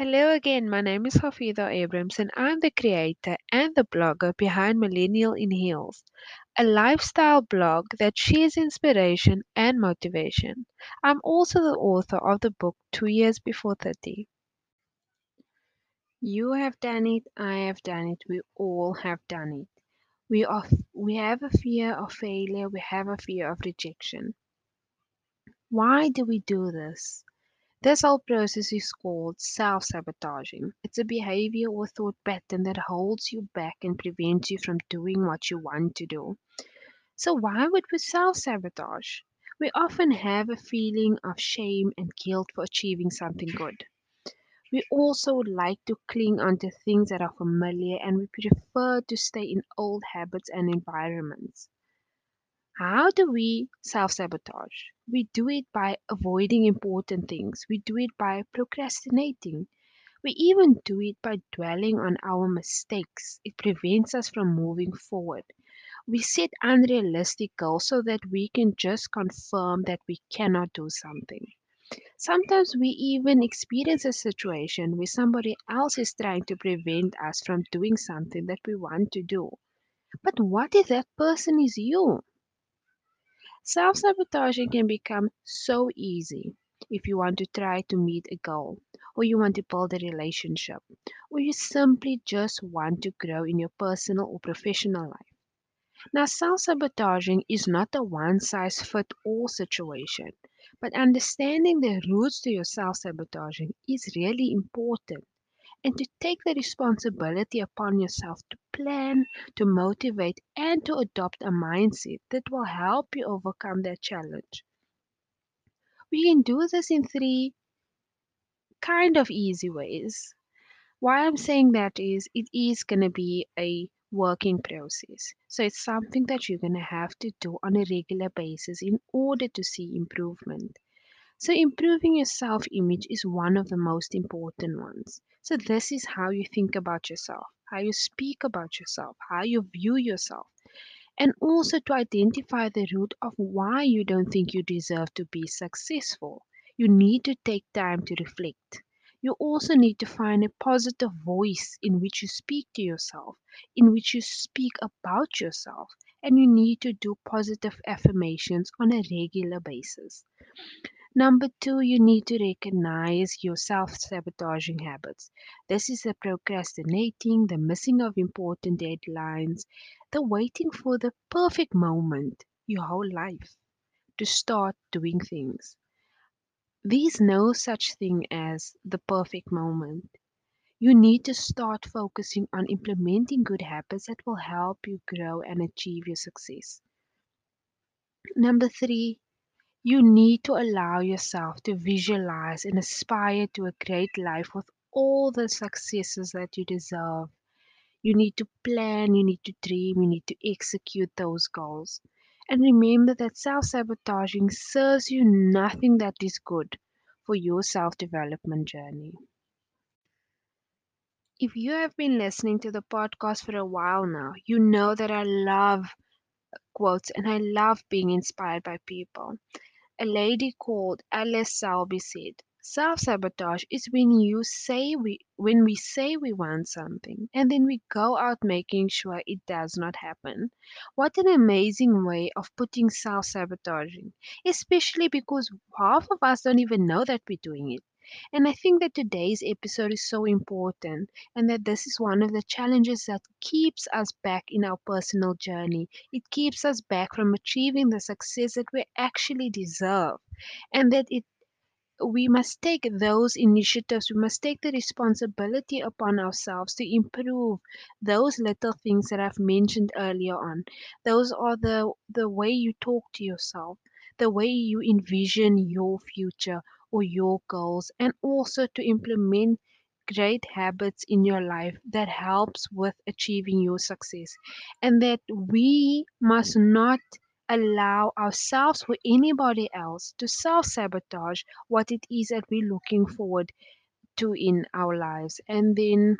Hello again, my name is Hafida Abrams and I'm the creator and the blogger behind Millennial in Heels, a lifestyle blog that shares inspiration and motivation. I'm also the author of the book Two Years Before 30. You have done it, I have done it, we all have done it. We, are, we have a fear of failure, we have a fear of rejection. Why do we do this? This whole process is called self sabotaging. It's a behavior or thought pattern that holds you back and prevents you from doing what you want to do. So, why would we self sabotage? We often have a feeling of shame and guilt for achieving something good. We also like to cling onto things that are familiar and we prefer to stay in old habits and environments. How do we self sabotage? We do it by avoiding important things. We do it by procrastinating. We even do it by dwelling on our mistakes. It prevents us from moving forward. We set unrealistic goals so that we can just confirm that we cannot do something. Sometimes we even experience a situation where somebody else is trying to prevent us from doing something that we want to do. But what if that person is you? Self sabotaging can become so easy if you want to try to meet a goal, or you want to build a relationship, or you simply just want to grow in your personal or professional life. Now, self sabotaging is not a one size fits all situation, but understanding the roots to your self sabotaging is really important and to take the responsibility upon yourself to plan, to motivate, and to adopt a mindset that will help you overcome that challenge. We can do this in three kind of easy ways. Why I'm saying that is it is going to be a working process. So it's something that you're going to have to do on a regular basis in order to see improvement. So, improving your self image is one of the most important ones. So, this is how you think about yourself, how you speak about yourself, how you view yourself, and also to identify the root of why you don't think you deserve to be successful. You need to take time to reflect. You also need to find a positive voice in which you speak to yourself, in which you speak about yourself, and you need to do positive affirmations on a regular basis. Number two, you need to recognize your self sabotaging habits. This is the procrastinating, the missing of important deadlines, the waiting for the perfect moment your whole life to start doing things. There's no such thing as the perfect moment. You need to start focusing on implementing good habits that will help you grow and achieve your success. Number three, you need to allow yourself to visualize and aspire to a great life with all the successes that you deserve. You need to plan, you need to dream, you need to execute those goals. And remember that self sabotaging serves you nothing that is good for your self development journey. If you have been listening to the podcast for a while now, you know that I love quotes and I love being inspired by people. A lady called Alice Selby said, Self-sabotage is when you say we when we say we want something and then we go out making sure it does not happen. What an amazing way of putting self-sabotaging, especially because half of us don't even know that we're doing it. And I think that today's episode is so important, and that this is one of the challenges that keeps us back in our personal journey. It keeps us back from achieving the success that we actually deserve, and that it we must take those initiatives, we must take the responsibility upon ourselves to improve those little things that I've mentioned earlier on. Those are the the way you talk to yourself, the way you envision your future or your goals, and also to implement great habits in your life that helps with achieving your success. And that we must not allow ourselves or anybody else to self sabotage what it is that we're looking forward to in our lives. And then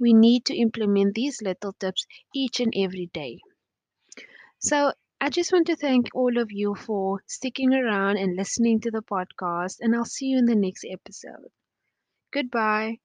we need to implement these little tips each and every day. So I just want to thank all of you for sticking around and listening to the podcast, and I'll see you in the next episode. Goodbye.